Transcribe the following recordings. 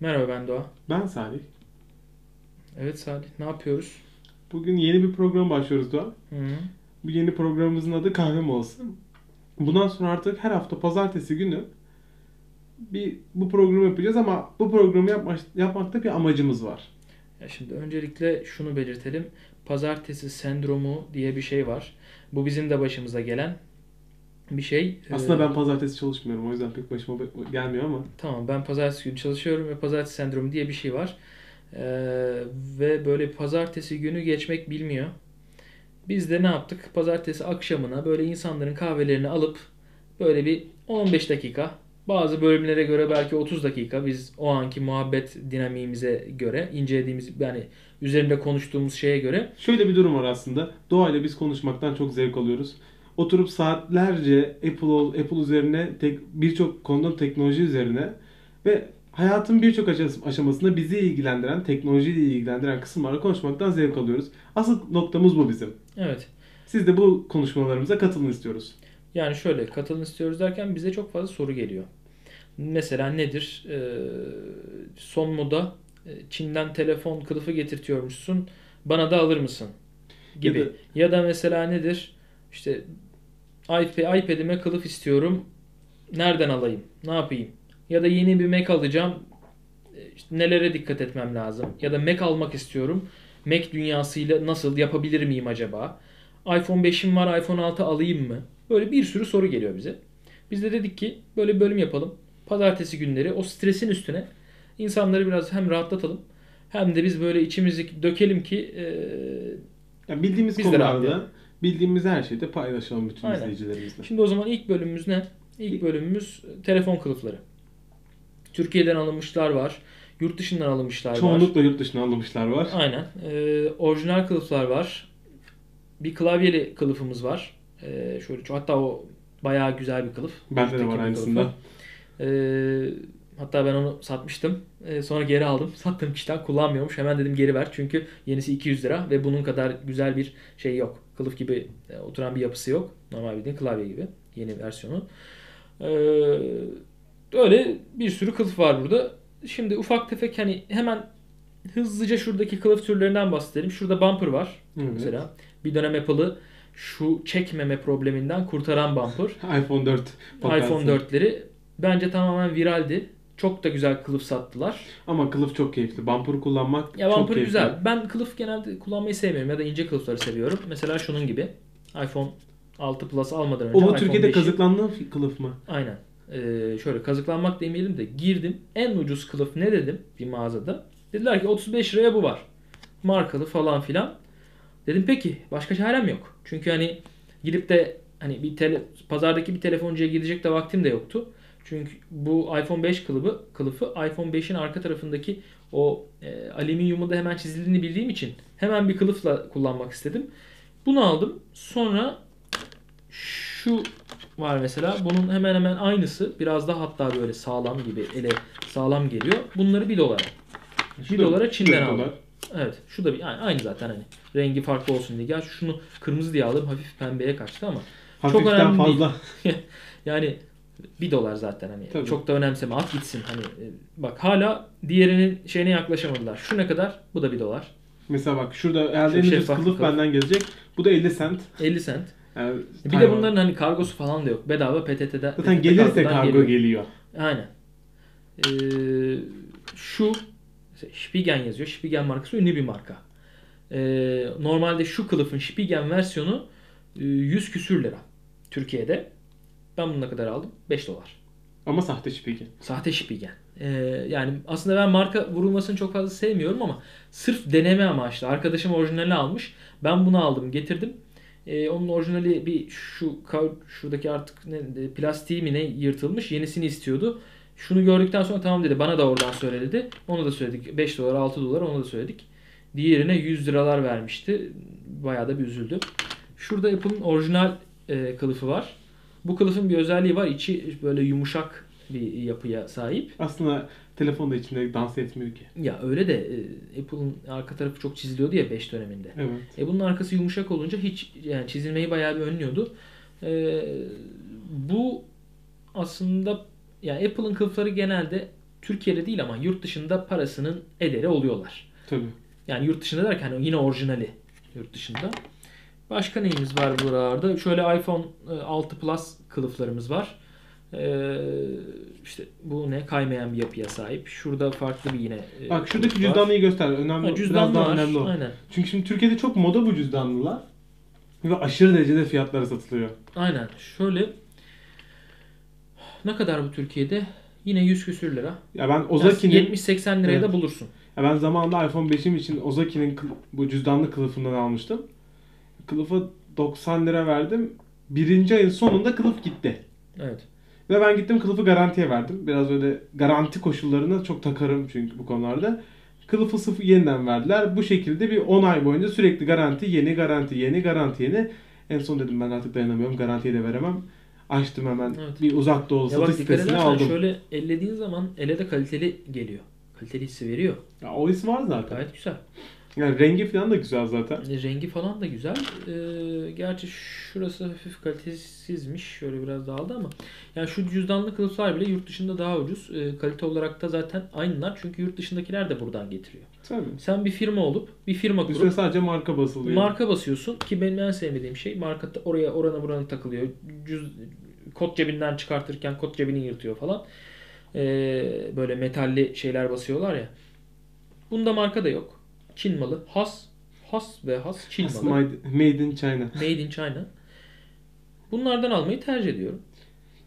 Merhaba ben Doğa. Ben Salih. Evet Salih ne yapıyoruz? Bugün yeni bir program başlıyoruz Doğa. Hı. Bu yeni programımızın adı Kahvem Olsun. Bundan sonra artık her hafta pazartesi günü bir bu programı yapacağız ama bu programı yapma, yapmakta bir amacımız var. Ya şimdi öncelikle şunu belirtelim. Pazartesi sendromu diye bir şey var. Bu bizim de başımıza gelen bir şey. Aslında Ee, ben pazartesi çalışmıyorum o yüzden pek başıma gelmiyor ama. Tamam ben pazartesi günü çalışıyorum ve pazartesi sendromu diye bir şey var. Ee, ve böyle pazartesi günü geçmek bilmiyor. Biz de ne yaptık? Pazartesi akşamına böyle insanların kahvelerini alıp böyle bir 15 dakika bazı bölümlere göre belki 30 dakika biz o anki muhabbet dinamiğimize göre incelediğimiz yani üzerinde konuştuğumuz şeye göre Şöyle bir durum var aslında. Doğayla biz konuşmaktan çok zevk alıyoruz. Oturup saatlerce Apple Apple üzerine tek birçok konuda teknoloji üzerine ve hayatın birçok aşamasında bizi ilgilendiren, teknolojiyle ilgilendiren kısımları konuşmaktan zevk alıyoruz. Asıl noktamız bu bizim. evet Siz de bu konuşmalarımıza katılın istiyoruz. Yani şöyle katılın istiyoruz derken bize çok fazla soru geliyor. Mesela nedir? Ee, son moda e, Çin'den telefon kılıfı getirtiyormuşsun. Bana da alır mısın? Gibi. Ya Ya da- da, mesela nedir? İşte iPad, iPad'ime kılıf istiyorum. Nereden alayım? Ne yapayım? Ya da yeni bir Mac alacağım. E, işte nelere dikkat etmem lazım? Ya da Mac almak istiyorum. Mac dünyasıyla nasıl yapabilir miyim acaba? iPhone 5'im var, iPhone 6 alayım mı? Böyle bir sürü soru geliyor bize. Biz de dedik ki böyle bir bölüm yapalım. Pazartesi günleri o stresin üstüne insanları biraz hem rahatlatalım hem de biz böyle içimizi dökelim ki e, Yani bildiğimiz Biz konularda. Bildiğimiz her şeyi de paylaşalım bütün Aynen. izleyicilerimizle. Şimdi o zaman ilk bölümümüz ne? İlk bölümümüz e, telefon kılıfları. Türkiye'den alınmışlar var. Yurt dışından alınmışlar var. Çoğunlukla yurt dışına alınmışlar var. Aynen. Ee, orijinal kılıflar var. Bir klavyeli kılıfımız var. Ee, şöyle hatta o bayağı güzel bir kılıf. Bende de var aynısında. kılıfı. Ee, hatta ben onu satmıştım. Ee, sonra geri aldım. Sattığım kişiden kullanmıyormuş. Hemen dedim geri ver. Çünkü yenisi 200 lira ve bunun kadar güzel bir şey yok. Kılıf gibi e, oturan bir yapısı yok. Normal bildiğin klavye gibi. Yeni versiyonu. Ee, öyle bir sürü kılıf var burada. Şimdi ufak tefek hani hemen hızlıca şuradaki kılıf türlerinden bahsedelim. Şurada bumper var Evet. mesela. Bir dönem Apple'ı şu çekmeme probleminden kurtaran bumper. iPhone 4 bakarsın. iPhone 4'leri bence tamamen viraldi. Çok da güzel kılıf sattılar. Ama kılıf çok keyifli. Bumper kullanmak Ya çok bumper keyifli. güzel. Ben kılıf genelde kullanmayı sevmiyorum ya da ince kılıfları seviyorum. Mesela şunun gibi. iPhone 6 Plus almadan önce O iPhone Türkiye'de 5'i kazıklandığı kılıf mı? Aynen. Ee, şöyle kazıklanmak demeyelim de girdim. En ucuz kılıf ne dedim bir mağazada. Dediler ki 35 liraya bu var. Markalı falan filan. Dedim peki başka çarem yok. Çünkü hani gidip de hani bir tele, pazardaki bir telefoncuya gidecek de vaktim de yoktu. Çünkü bu iPhone 5 kılıfı, kılıfı iPhone 5'in arka tarafındaki o e, alüminyumu da hemen çizildiğini bildiğim için hemen bir kılıfla kullanmak istedim. Bunu aldım. Sonra şu var mesela. Bunun hemen hemen aynısı. Biraz daha hatta böyle sağlam gibi ele sağlam geliyor. Bunları 1 dolara. Şu 1 da- dolara Çin'den aldım. dolar. Evet. Şu da bir yani aynı zaten hani. Rengi farklı olsun diye. Gerçi şunu kırmızı diye aldım. Hafif pembeye kaçtı ama. Hafiften önemli değil. fazla. Yani 1 dolar zaten hani. Tabii. Çok da önemseme. At gitsin. Hani e, bak hala diğerinin şeyine yaklaşamadılar. Şu ne kadar? Bu da 1 dolar. Mesela bak şurada elde Şu ucuz kılıf benden gelecek. Bu da 50 cent. 50 sent. Yani Bir de bunların hani kargosu falan da yok. Bedava PTT'de. zaten PTT gelirse kargo geliyor. geliyor. Aynen. Ee, şu Spigen yazıyor. Spigen markası ünlü bir marka. Ee, normalde şu kılıfın Spigen versiyonu e, 100 küsür lira Türkiye'de. Ben bunu ne kadar aldım? 5 dolar. Ama sahte şipeki. Sahte Spigen. Ee, yani aslında ben marka vurulmasını çok fazla sevmiyorum ama sırf deneme amaçlı. Arkadaşım orijinalini almış. Ben bunu aldım getirdim. Ee, onun orijinali bir şu şuradaki artık ne, e, plastiği mi ne yırtılmış yenisini istiyordu. Şunu gördükten sonra tamam dedi bana da oradan söyle dedi. Onu da söyledik. 5 dolar 6 dolar onu da söyledik. Diğerine 100 liralar vermişti. Bayağı da bir üzüldü. Şurada Apple'ın orijinal e, kılıfı var. Bu kılıfın bir özelliği var. İçi böyle yumuşak bir yapıya sahip. Aslında telefonda içinde dans etmiyor ki. Ya öyle de e, Apple'ın arka tarafı çok çiziliyordu ya 5 döneminde. Evet. E bunun arkası yumuşak olunca hiç yani çizilmeyi bayağı bir önlüyordu. E, bu aslında yani Apple'ın kılıfları genelde Türkiye'de değil ama yurt dışında parasının ederi oluyorlar. Tabii. Yani yurt dışında derken yine orijinali yurt dışında. Başka neyimiz var buralarda? Şöyle iPhone e, 6 Plus kılıflarımız var. Ee, işte bu ne kaymayan bir yapıya sahip. Şurada farklı bir yine e, Bak şuradaki cüzdanlıyı göster. Önemli. Ha, biraz daha var. önemli o. Aynen. Çünkü şimdi Türkiye'de çok moda bu cüzdanlılar. Ve aşırı derecede fiyatlara satılıyor. Aynen. Şöyle ne kadar bu Türkiye'de? Yine 100 küsür lira. Ya ben Yani Ozaki'nin 70-80 liraya da Evet. bulursun. ya ben zamanında iPhone 5'im için Ozaki'nin bu cüzdanlı kılıfından almıştım. Kılıfa 90 lira verdim. Birinci ayın sonunda kılıf gitti. Evet. Ve ben gittim kılıfı garantiye verdim. Biraz öyle garanti koşullarına çok takarım çünkü bu konularda. Kılıfı sıfır yeniden verdiler. Bu şekilde bir 10 ay boyunca sürekli garanti, yeni garanti, yeni garanti, yeni. En son dedim ben artık dayanamıyorum. Garantiye de veremem. Açtım hemen Evet. bir uzak doğu Ya bak satış edersen aldım. şöyle ellediğin zaman ele de kaliteli geliyor. Kaliteli hissi veriyor. Ya, o his var zaten. Gayet güzel. Yani rengi falan da güzel zaten. E, Rengi falan da güzel. Ee, gerçi şurası hafif kalitesizmiş. Şöyle biraz dağıldı ama. Yani şu cüzdanlı kılıflar bile yurt dışında daha ucuz. Ee, kalite olarak da zaten aynılar. Çünkü yurt dışındakiler de buradan getiriyor. Tabii. Sen bir firma olup bir firma kurup sadece marka basılıyor. marka basıyorsun ki benim en sevmediğim şey marka oraya orana burana takılıyor. Cüz, kod cebinden çıkartırken kod cebini yırtıyor falan. Ee, böyle metalli şeyler basıyorlar ya. Bunda marka da yok. Çin malı. Has. Has ve has Çin It's malı. made, in China. Made in China. Bunlardan almayı tercih ediyorum.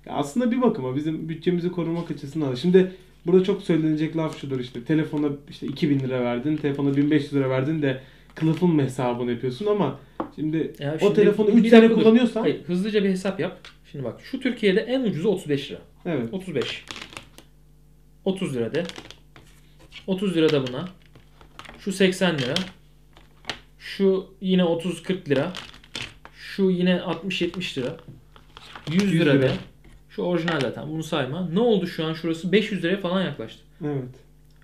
Ya aslında bir bakıma bizim bütçemizi korumak açısından. Şimdi burada çok söylenecek laf şudur işte. Telefona işte 2000 lira verdin, telefona 1500 lira verdin de kılıfın mı hesabını yapıyorsun ama şimdi Ya o şimdi telefonu bir 3 dakika sene kullanıyorsan Hayır, hızlıca bir hesap yap. Şimdi bak şu Türkiye'de en ucuzu 35 lira. evet. 35. 30 lira de. 30 lira da buna. Şu 80 lira. Şu yine 30-40 lira. Şu yine 60-70 lira. 100 100 lira lira. Şu orijinal zaten bunu sayma. Ne oldu şu an şurası 500 liraya falan yaklaştı. Evet.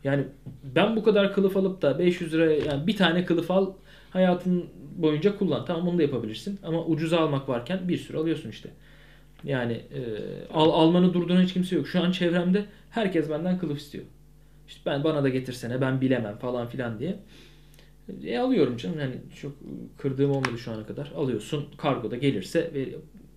Yani ben bu kadar kılıf alıp da 500 liraya yani bir tane kılıf al hayatın boyunca kullan. Tamam onu da yapabilirsin. Ama ucuza almak varken bir sürü alıyorsun işte. Yani e, al, almanı durduran hiç kimse yok. Şu an çevremde herkes benden kılıf istiyor. İşte ben bana da getirsene ben bilemem falan filan diye. E alıyorum canım yani çok kırdığım olmadı şu ana kadar. Alıyorsun kargoda gelirse ver-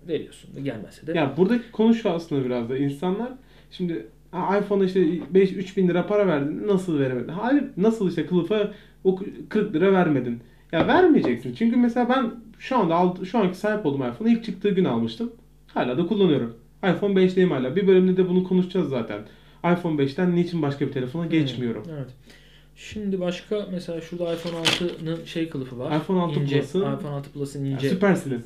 veriyorsun. Gelmezse de Ya buradaki konu şu aslında biraz da insanlar şimdi iPhone'a işte 5 3000 lira para verdin nasıl veremedin? Hayır nasıl işte kılıfa o 40 lira vermedin? Ya vermeyeceksin. Çünkü mesela ben şu anda şu anki sahip olduğum iPhone'u ilk çıktığı gün almıştım. Hala da kullanıyorum. iPhone 5'teyim hala. Bir bölümde de bunu konuşacağız zaten. iPhone 5'ten niçin başka bir telefona geçmiyorum? Evet. Şimdi başka mesela şurada iPhone 6'nın şey kılıfı var. iPhone 6 İnce. Plus'ın iPhone 6 Plus'ın ince süper slim.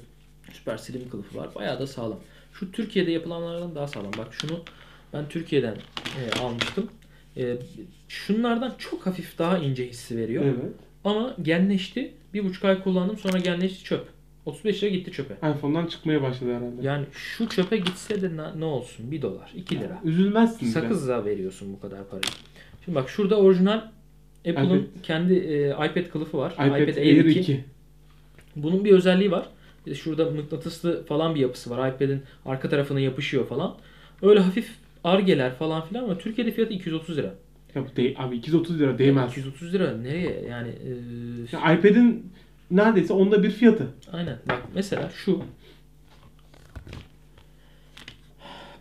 süper slim kılıfı var. Bayağı da sağlam. Şu Türkiye'de yapılanlardan daha sağlam. Bak şunu ben Türkiye'den e, almıştım. E, şunlardan çok hafif daha ince hissi veriyor. Evet. Ama genleşti. Bir buçuk ay kullandım sonra genleşti çöp. 35 lira gitti çöpe. iPhone'dan çıkmaya başladı herhalde. Yani şu çöpe gitse de na- ne olsun? 1 dolar, 2 lira. Üzülmezsin. bile. Sakızla veriyorsun bu kadar parayı. Şimdi bak şurada orijinal Apple'ın iPad. kendi e, iPad kılıfı var. iPad, Air 2. Bunun bir özelliği var. De Şurada mıknatıslı falan bir yapısı var. iPad'in arka tarafına yapışıyor falan. Öyle hafif argeler falan filan ama Türkiye'de fiyatı 230 lira. Ya bu değil, abi 230 lira değmez. 230 lira nereye yani? e, Ya iPad'in neredeyse onda bir fiyatı. aynen. Bak mesela şu.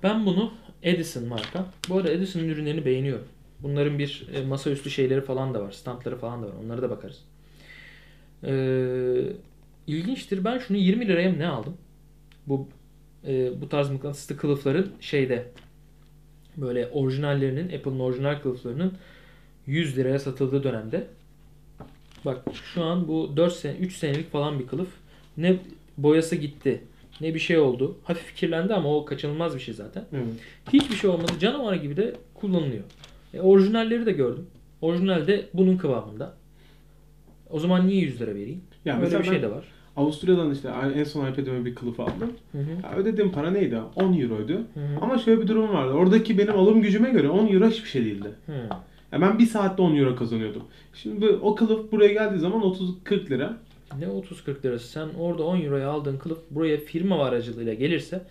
Ben bunu Edison marka. Bu arada Edison'ın ürünlerini beğeniyorum. Bunların bir e, masaüstü şeyleri falan da var. Stampları falan da var. Onlara da bakarız. Ee, ilginçtir. Ben şunu 20 liraya ne aldım? Bu e, bu tarz mıknatıslı kılıfların şeyde böyle orijinallerinin Apple'ın orijinal kılıflarının 100 liraya satıldığı dönemde bak şu an bu 4 sene 3 senelik falan bir kılıf. Ne boyası gitti ne bir şey oldu. Hafif kirlendi ama o kaçınılmaz bir şey zaten. Evet. Hiçbir şey olmadı. Canavar gibi de kullanılıyor. E, orijinalleri de gördüm. Orijinal de bunun kıvamında. O zaman niye 100 lira vereyim? Ya Öyle mesela bir şey de var. Avusturya'dan işte en son iPad'ime bir kılıf aldım. Hı hı. Ya ödediğim para neydi? 10 euroydu. Hı hı. Ama şöyle bir durum vardı. Oradaki benim alım gücüme göre 10 euro hiçbir şey değildi. Hı. Ya ben bir saatte 10 euro kazanıyordum. Şimdi bu, o kılıf buraya geldiği zaman 30-40 lira. Ne 30-40 lirası? Sen orada 10 euroya aldığın kılıf buraya firma aracılığıyla gelirse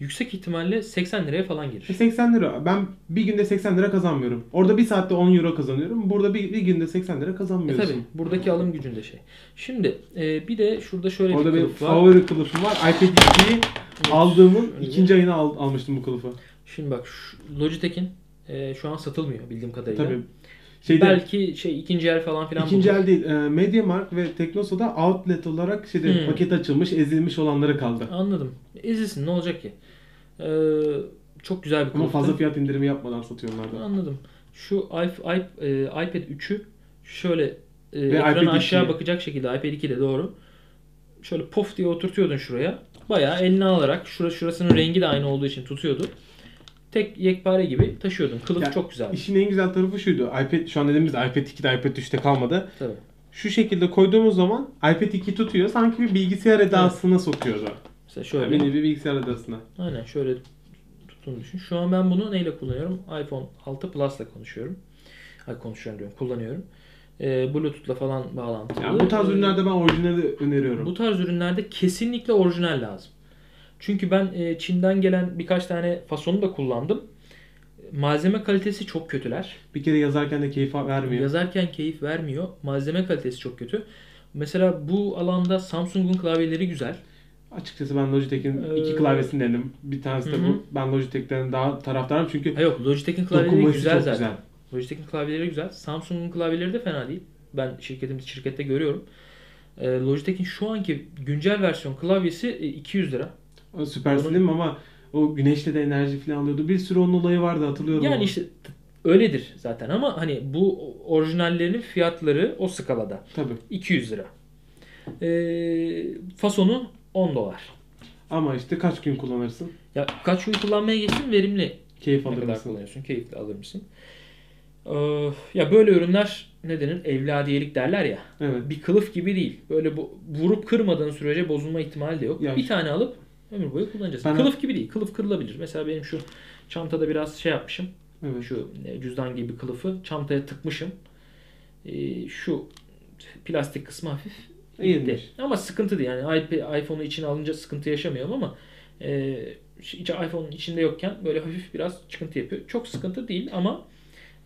yüksek ihtimalle 80 liraya falan E, gelir. 80 lira. Ben bir günde 80 lira kazanmıyorum. Orada bir saatte 10 euro kazanıyorum. Burada bir, bir günde 80 lira E kazanmıyorsun. tabi buradaki alım gücünde şey. Şimdi e, bir de şurada şöyle Orada bir kılıf var. favori kılıfım var. iPad 2'yi aldığımın Şöyle. ikinci ayını al- almıştım bu kılıfı. Şimdi bak Logitech'in e, şu an satılmıyor bildiğim kadarıyla. Tabii. Şeyde, Belki şey ikinci el falan filan ikinci bulur. el değil. E, MediaMarkt ve Teknosa'da outlet olarak şeyde Hmm. paket açılmış, ezilmiş olanları kaldı. Anladım. Ezilsin ne olacak ki? Ee, çok güzel bir Ama kılıftı. fazla fiyat indirimi yapmadan satıyorlardı. Anladım. Şu iP- iP- e, iPad 3'ü şöyle e, Ve iPad aşağı 2'ye. bakacak şekilde iPad 2 de doğru. Şöyle pof diye oturtuyordun şuraya. Bayağı eline alarak şura, şurasının rengi de aynı olduğu için tutuyordu. Tek yekpare gibi taşıyordun. Kılıf Ya, çok güzel. İşin en güzel tarafı şuydu. iPad şu an dediğimiz iPad 2'de iPad 3'te kalmadı. Tabii. Şu şekilde koyduğumuz zaman iPad 2 tutuyor. Sanki bir bilgisayar edasına sokuyordu. Mesela Şöyle. şöyle. bir bilgisayar edasına. Aynen şöyle tuttuğunu düşün. Şu an ben bunu neyle kullanıyorum? iPhone 6 Plus'la konuşuyorum. Ay konuşuyorum diyorum. Kullanıyorum. Ee, Bluetooth'la falan bağlantılı. Yani bu tarz Ee, ürünlerde ben orijinali öneriyorum. Bu tarz ürünlerde kesinlikle orijinal lazım. Çünkü ben e, Çin'den gelen birkaç tane fasonu da kullandım. Malzeme kalitesi çok kötüler. Bir kere yazarken de keyif vermiyor. Yazarken keyif vermiyor. Malzeme kalitesi çok kötü. Mesela bu alanda Samsung'un klavyeleri güzel. Açıkçası ben Logitech'in Ee, iki klavyesini denedim. Bir tanesi de Hı bu. Ben Logitech'ten daha taraftarım çünkü Ha yok Logitech'in klavyeleri güzel zaten. güzel. Logitech'in klavyeleri güzel. Samsung'un klavyeleri de fena değil. Ben şirketim şirkette görüyorum. Ee, Logitech'in şu anki güncel versiyon klavyesi e, 200 lira. O Süper Onun- Slim ama o güneşle de enerji falan alıyordu. Bir sürü onun olayı vardı hatırlıyorum. Yani onu. işte öyledir zaten ama hani bu orijinallerinin fiyatları o skalada. Tabii. 200 lira. Ee, fasonu 10 dolar. Ama işte kaç gün kullanırsın? Ya kaç gün kullanmaya geçsin verimli. Keyif alır mısın? kullanıyorsun? Keyifli alır mısın? Ee, ya böyle ürünler ne denir? Evladiyelik derler ya. Evet. Bir kılıf gibi değil. Böyle bu, vurup kırmadığın sürece bozulma ihtimali de yok. Ya bir tane alıp ömür boyu kullanacaksın. Ben- Kılıf gibi değil. Kılıf kırılabilir. Mesela benim şu çantada biraz şey yapmışım. Evet. Şu e, cüzdan gibi kılıfı çantaya tıkmışım. Ee, şu plastik kısmı hafif gitti. Ama sıkıntı değil. Yani iP- iPhone'u içine alınca sıkıntı yaşamıyorum ama e, şu iç- iPhone'un içinde yokken böyle hafif biraz çıkıntı yapıyor. Çok sıkıntı değil ama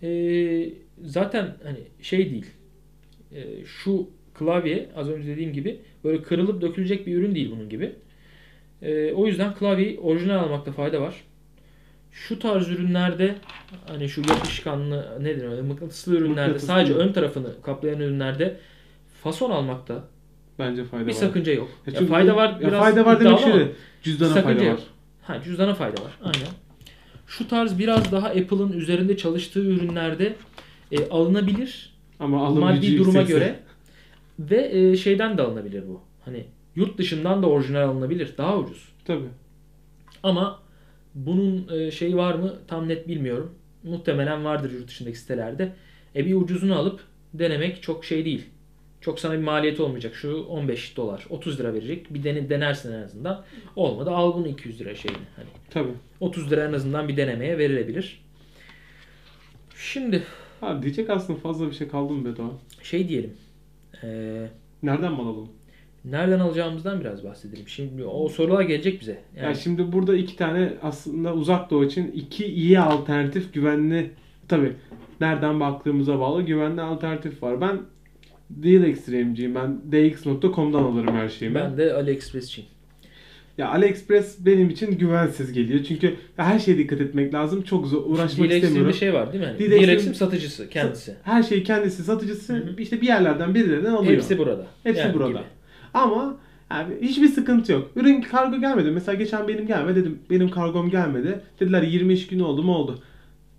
e, zaten hani şey değil. E, şu klavye az önce dediğim gibi böyle kırılıp dökülecek bir ürün değil bunun gibi. E, o yüzden klavyeyi orijinal almakta fayda var. Şu tarz ürünlerde hani şu yapışkanlı nedir öyle mıknatıslı ürünlerde Mıknatıslı sadece mı? ön tarafını kaplayan ürünlerde fason almakta Bence fayda bir var. sakınca yok. Ya Ya fayda var ya biraz fayda var demek şöyle. Cüzdana fayda var. yok. Ha cüzdana fayda var. Aynen. Şu tarz biraz daha Apple'ın üzerinde çalıştığı ürünlerde e, alınabilir. Ama maddi duruma yüksekse- göre ve e, şeyden de alınabilir bu. Hani yurt dışından da orijinal alınabilir. Daha ucuz. Tabii. Ama bunun şeyi var mı tam net bilmiyorum. Muhtemelen vardır yurt dışındaki sitelerde. E bir ucuzunu alıp denemek çok şey değil. Çok sana bir maliyeti olmayacak. Şu 15 dolar, 30 lira verecek. Bir dene, denersin en azından. Olmadı al bunu 200 lira şeyini. Hani Tabii. 30 lira en azından bir denemeye verilebilir. Şimdi Ha, diyecek aslında fazla bir şey kaldı mı Bedo? şey diyelim. Eee Nereden mi alalım? Nereden alacağımızdan biraz bahsedelim. Şimdi o sorular gelecek bize. Yani, Yani şimdi burada iki tane aslında uzak doğu için iki iyi alternatif güvenli tabi nereden baktığımıza bağlı güvenli alternatif var. Ben Deal Extreme'ciyim. Ben dx.com'dan alırım her şeyimi. ben de AliExpress'çiyim. Ya AliExpress benim için güvensiz geliyor. Çünkü her şeye dikkat etmek lazım. Çok zor uğraşmak Dilex'in istemiyorum. bir şey var değil mi? Dilex'in- Dilex'in satıcısı kendisi. Her şeyi kendisi satıcısı Hı hı. işte bir yerlerden birilerinden alıyor. Hepsi burada. Hepsi Yani burada. gibi. Ama yani hiçbir sıkıntı yok. Ürün kargo gelmedi. Mesela geçen benim gelmedi dedim. Benim kargom gelmedi. Dediler 20 iş günü oldu mu oldu.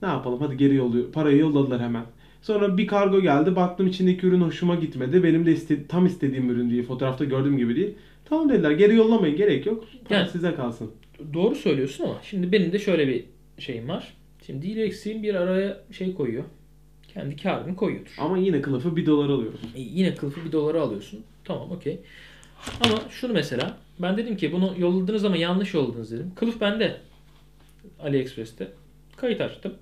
Ne yapalım hadi geri yolluyor. Parayı yolladılar hemen. Sonra bir kargo geldi. Baktım içindeki ürün hoşuma gitmedi. Benim de iste- tam istediğim ürün değil. Fotoğrafta gördüğüm gibi değil. Tamam dediler. Geri yollamayın. Gerek yok. Para Yani- size kalsın. Doğru söylüyorsun ama şimdi benim de şöyle bir şeyim var. Şimdi Dilex'in bir araya şey koyuyor. Kendi karını koyuyordur. Ama yine kılıfı 1 dolar alıyoruz. E, yine kılıfı bir dolara alıyorsun. Tamam okey. Ama şunu mesela ben dedim ki bunu yolladınız ama yanlış yolladınız dedim. Kılıf bende. AliExpress'te. Kayıt açtım.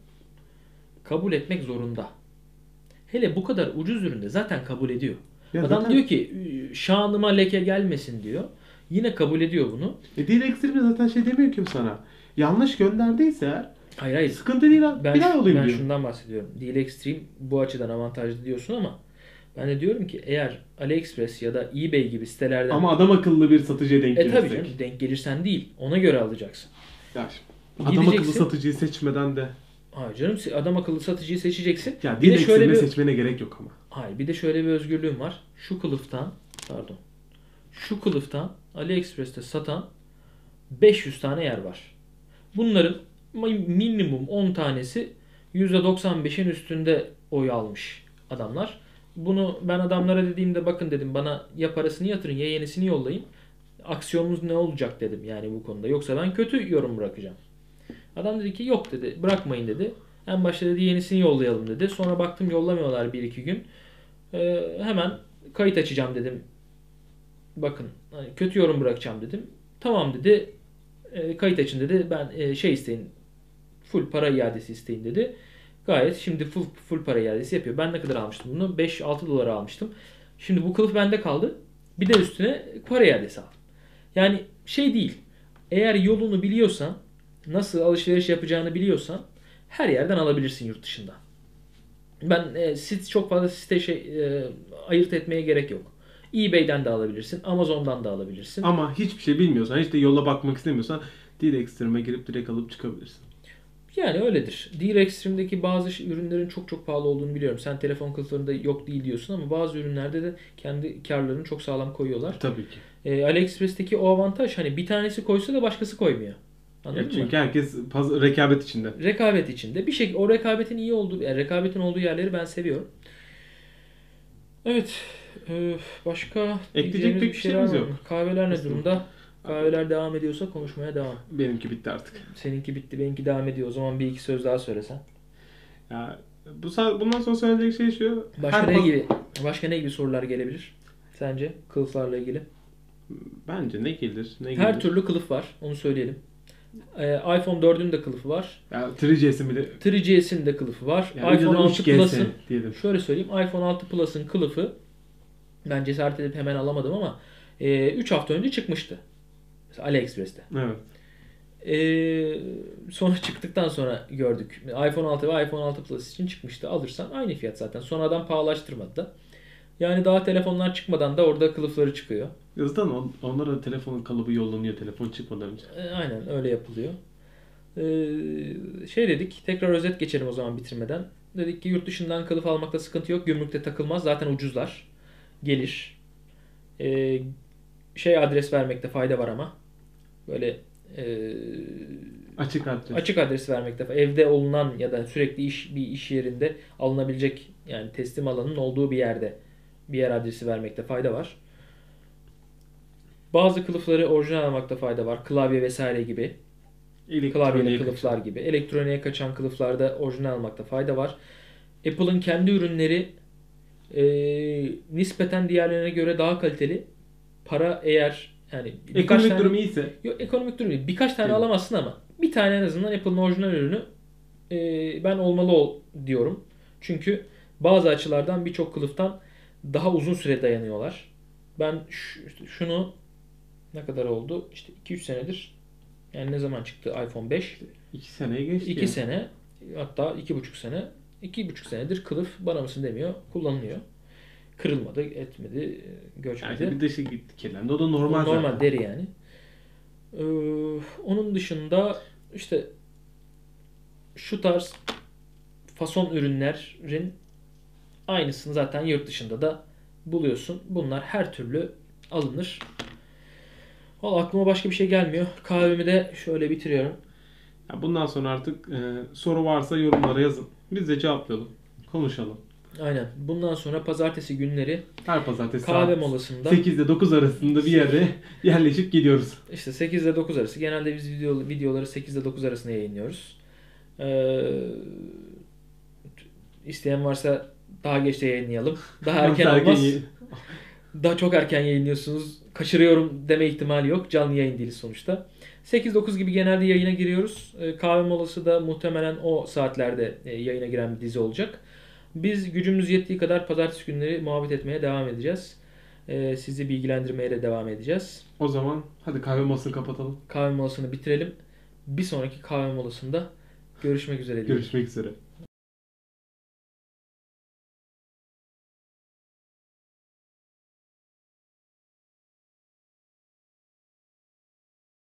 Kabul etmek zorunda. Hele bu kadar ucuz üründe zaten kabul ediyor. Ya Adam zaten- diyor ki şanıma leke gelmesin diyor. Yine kabul ediyor bunu. E değil ekstremi zaten şey demiyor ki sana. Yanlış gönderdiyse eğer Hayır hayır. sıkıntı değil abi. Ben, bir daha olayım ben diyor. şundan bahsediyorum. Deal Extreme bu açıdan avantajlı diyorsun ama ben de diyorum ki eğer AliExpress ya da eBay gibi sitelerden Ama adam akıllı bir satıcıya denk e gelirsek. tabii canım denk gelirsen değil. Ona göre alacaksın. Ya şimdi adam akıllı satıcıyı seçmeden de. Hayır canım adam akıllı satıcıyı seçeceksin. Ya bir bir de şöyle bir seçmene gerek yok ama. Hayır bir de şöyle bir özgürlüğüm var. Şu kılıftan pardon. Şu kılıftan AliExpress'te satan 500 tane yer var. Bunların mi- minimum 10 tanesi %95'in üstünde oy almış adamlar. Bunu ben adamlara dediğimde bakın dedim bana ya parasını yatırın ya yenisini yollayın. Aksiyonunuz ne olacak dedim yani bu konuda. Yoksa ben kötü yorum bırakacağım. Adam dedi ki yok dedi bırakmayın dedi. En başta dedi yenisini yollayalım dedi. Sonra baktım yollamıyorlar 1-2 gün. Ee, hemen kayıt açacağım dedim. Bakın hani kötü yorum bırakacağım dedim. Tamam dedi. Ee, kayıt açın dedi. Ben e, şey isteyin. Full para iadesi isteyin dedi. Gayet şimdi full, full para iadesi yapıyor. Ben ne kadar almıştım bunu? 5-6 dolara almıştım. Şimdi bu kılıf bende kaldı. Bir de üstüne para iadesi aldım. Yani şey değil. Eğer yolunu biliyorsan, nasıl alışveriş yapacağını biliyorsan her yerden alabilirsin yurt dışında. Ben e, sit çok fazla site şey e, ayırt etmeye gerek yok. eBay'den de alabilirsin, Amazon'dan da alabilirsin. Ama hiçbir şey bilmiyorsan, hiç de yola bakmak istemiyorsan Extreme'e girip direkt alıp çıkabilirsin. Yani öyledir. Deal Extreme'deki bazı ürünlerin çok çok pahalı olduğunu biliyorum. Sen telefon kılıflarında yok değil diyorsun ama bazı ürünlerde de kendi karlarını çok sağlam koyuyorlar. Tabii ki. E, AliExpress'teki o avantaj hani bir tanesi koysa da başkası koymuyor. Anladın Ya mı? çünkü herkes paz- rekabet içinde. rekabet içinde. Bir şey o rekabetin iyi olduğu, yani rekabetin olduğu yerleri ben seviyorum. Evet. e, başka Ekleyecek pek bir şeyimiz var mı? yok. Kahveler ne Aslında. durumda? Kahveler devam ediyorsa konuşmaya devam. Benimki bitti artık. Seninki bitti, benimki devam ediyor. O zaman bir iki söz daha söylesen. Ya bu bundan sonra söyleyecek şey şu. Başka her ne gibi başka ne gibi sorular gelebilir? Sence kılıflarla ilgili? Bence ne gelir? Ne Her gelir? türlü kılıf var. Onu söyleyelim. Ee, iPhone 4'ün de kılıfı var. Ya 3GS'in bile 3GS'in de kılıfı var. yani iPhone 6 3GS Plus'ın diyelim. Şöyle söyleyeyim. iPhone 6 Plus'ın kılıfı ben cesaret edip hemen alamadım ama 3 hafta önce çıkmıştı. Mesela AliExpress'te. Evet. E, sonra çıktıktan sonra gördük. iPhone 6 ve iPhone 6 Plus için çıkmıştı. Alırsan aynı fiyat zaten. Sonradan pahalaştırmadı da. Yani daha telefonlar çıkmadan da orada kılıfları çıkıyor. Yazdan on, onlara telefonun kalıbı yollanıyor telefon çıkmadan önce. E, aynen öyle yapılıyor. E, şey dedik. Tekrar özet geçelim o zaman bitirmeden. Dedik ki yurt dışından kılıf almakta sıkıntı yok. Gümrükte takılmaz. Zaten ucuzlar. Gelir. E, şey adres vermekte fayda var ama. Böyle e, Açık adres. açık adres vermekte evde olunan ya da sürekli iş bir iş yerinde alınabilecek yani teslim alanın olduğu bir yerde bir yer adresi vermekte fayda var. Bazı kılıfları orijinal almakta fayda var. Klavye vesaire gibi. Klavyeli kılıflar gibi. Elektroniğe kaçan kılıflarda orijinal almakta fayda var. Apple'ın kendi ürünleri e, nispeten diğerlerine göre daha kaliteli. Para eğer yani Ekonomik tane- durum iyiyse Yok ekonomik durum değil. Birkaç tane Değil. alamazsın ama bir tane en azından Apple'ın orijinal ürünü e, ben olmalı ol diyorum. Çünkü bazı açılardan birçok kılıftan daha uzun süre dayanıyorlar. Ben şunu ne kadar oldu? İşte 2-3 senedir yani ne zaman çıktı iPhone 5? 2 seneye geçti. 2 ya. sene hatta 2,5 sene 2,5 senedir kılıf bana mısın demiyor. Kullanılıyor. Kırılmadı, etmedi, göçmedi. Yani bir şey gitti kirlendi. O da normal. Normal, normal zaten. deri yani. Ee, onun dışında işte şu tarz fason ürünlerin aynısını zaten yurt dışında da buluyorsun. Bunlar her türlü alınır. Valla aklıma başka bir şey gelmiyor. Kahvemi de şöyle bitiriyorum. Ya bundan sonra artık e, soru varsa yorumlara yazın. Biz de cevaplayalım. Konuşalım. Aynen. Bundan sonra pazartesi günleri Her pazartesi kahve molasında 8 ile 9 arasında bir yere yerleşip gidiyoruz. İşte 8 ile 9 arası. Genelde biz video, videoları 8 ile 9 arasında yayınlıyoruz. Ee, isteyen varsa daha geç de yayınlayalım. Daha erken olmaz. Daha çok erken yayınlıyorsunuz. Kaçırıyorum deme ihtimali yok. Canlı yayın değil sonuçta. 8-9 gibi genelde yayına giriyoruz. Ee, kahve molası da muhtemelen o saatlerde e, yayına giren bir dizi olacak. Biz gücümüz yettiği kadar pazartesi günleri muhabbet etmeye devam edeceğiz. Ee, sizi bilgilendirmeye de devam edeceğiz. O zaman hadi kahve masasını kapatalım. Kahve molasını bitirelim. Bir sonraki kahve molasında görüşmek üzere. Görüşmek üzere.